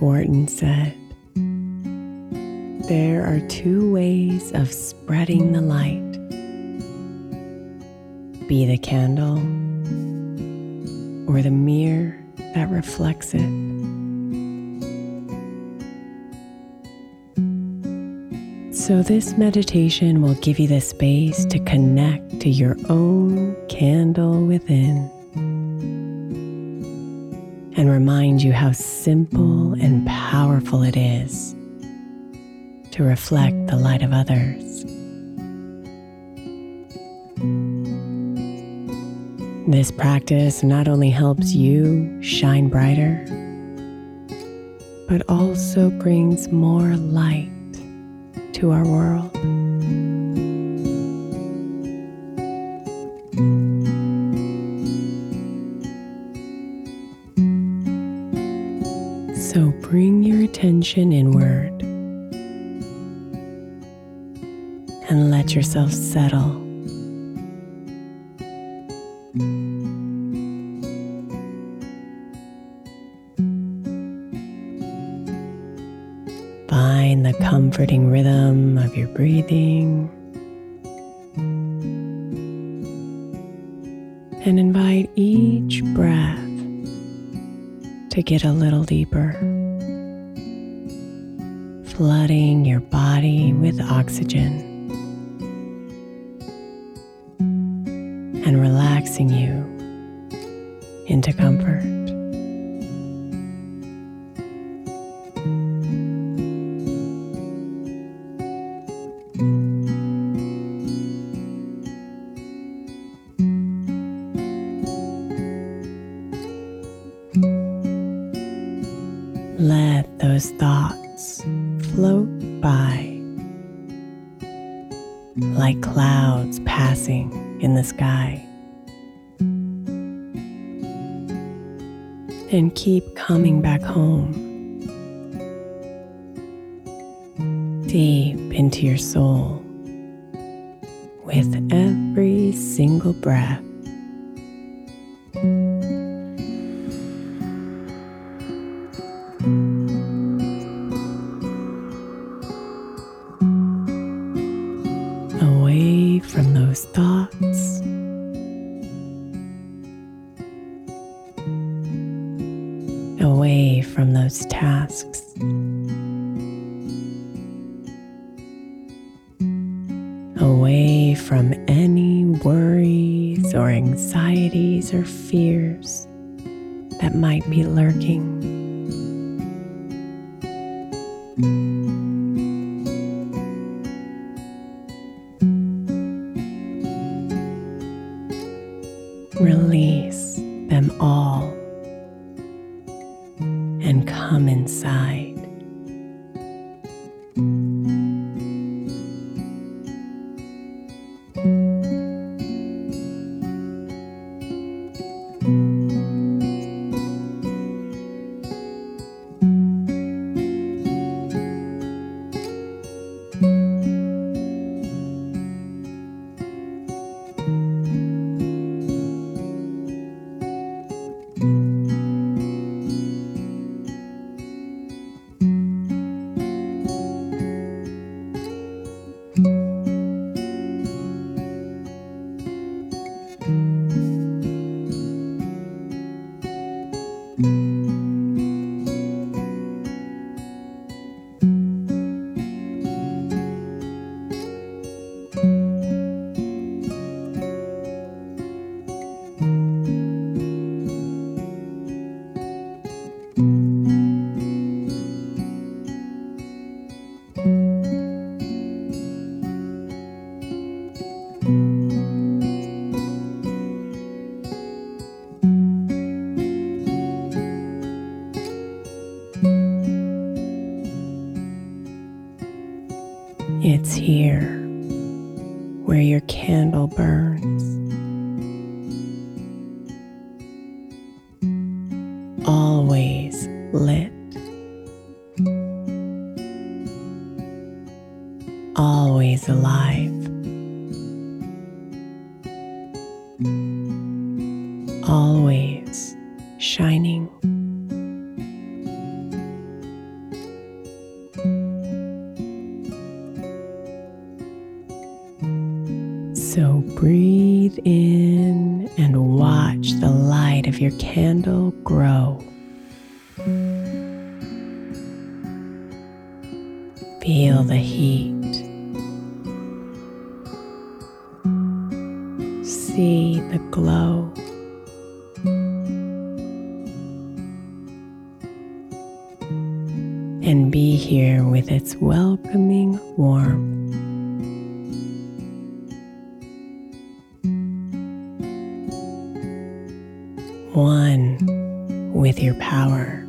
Wharton said, There are two ways of spreading the light be the candle or the mirror that reflects it. So, this meditation will give you the space to connect to your own candle within and remind you how simple and powerful it is to reflect the light of others. This practice not only helps you shine brighter, but also brings more light to our world. Attention inward and let yourself settle. Find the comforting rhythm of your breathing. And invite each breath to get a little deeper, flooding your body with oxygen and relaxing you into comfort. And keep coming back home, deep into your soul with every single breath. Away from those thoughts. Away from those tasks. away from any worries or anxieties or fears that might be lurking. Release them all come inside. It's here where your candle burns. Always lit. Always alive. Always See the glow. And be here with its welcoming warmth. one with your power.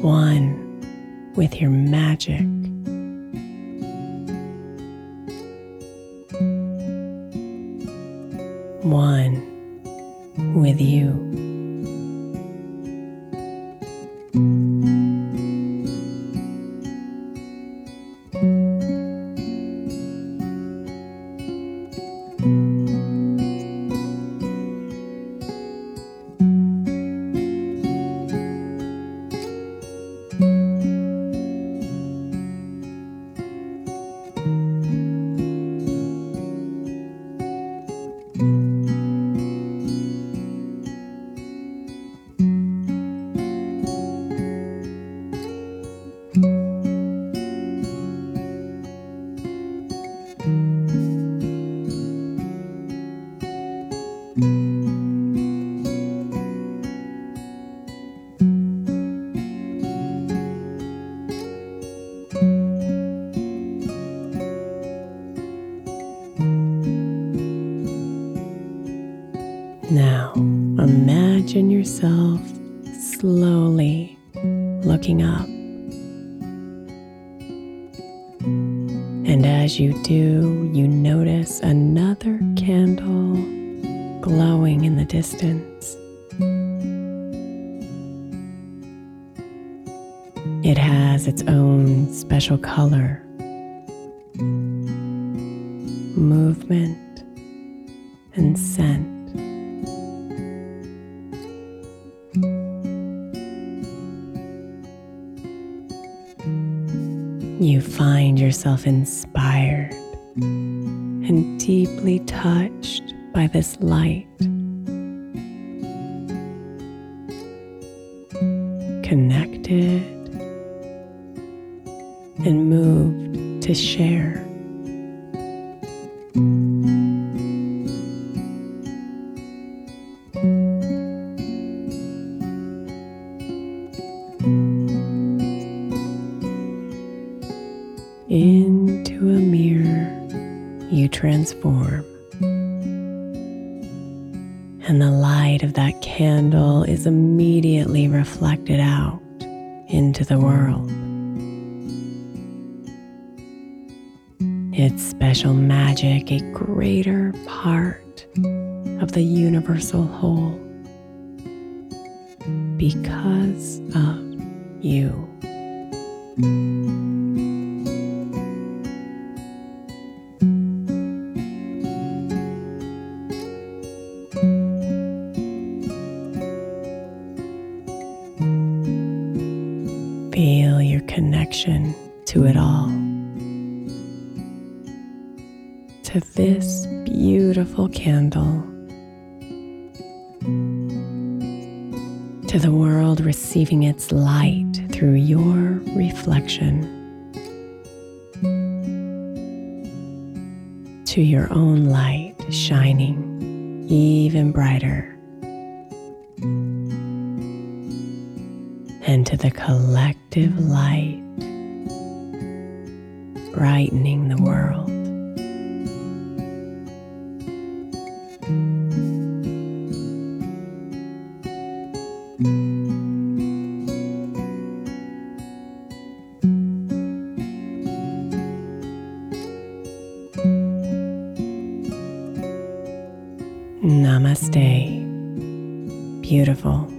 One with your magic. One with you. And as you do, you notice another candle glowing in the distance. It has its own special color, movement, and scent. You find yourself inspired and deeply touched by this light. Connected and moved to share. Transform. And the light of that candle is immediately reflected out into the world. Its special magic, a greater part of the universal whole because of you. To this beautiful candle. To the world receiving its light through your reflection. To your own light shining even brighter. and to the collective light brightening the world. Beautiful.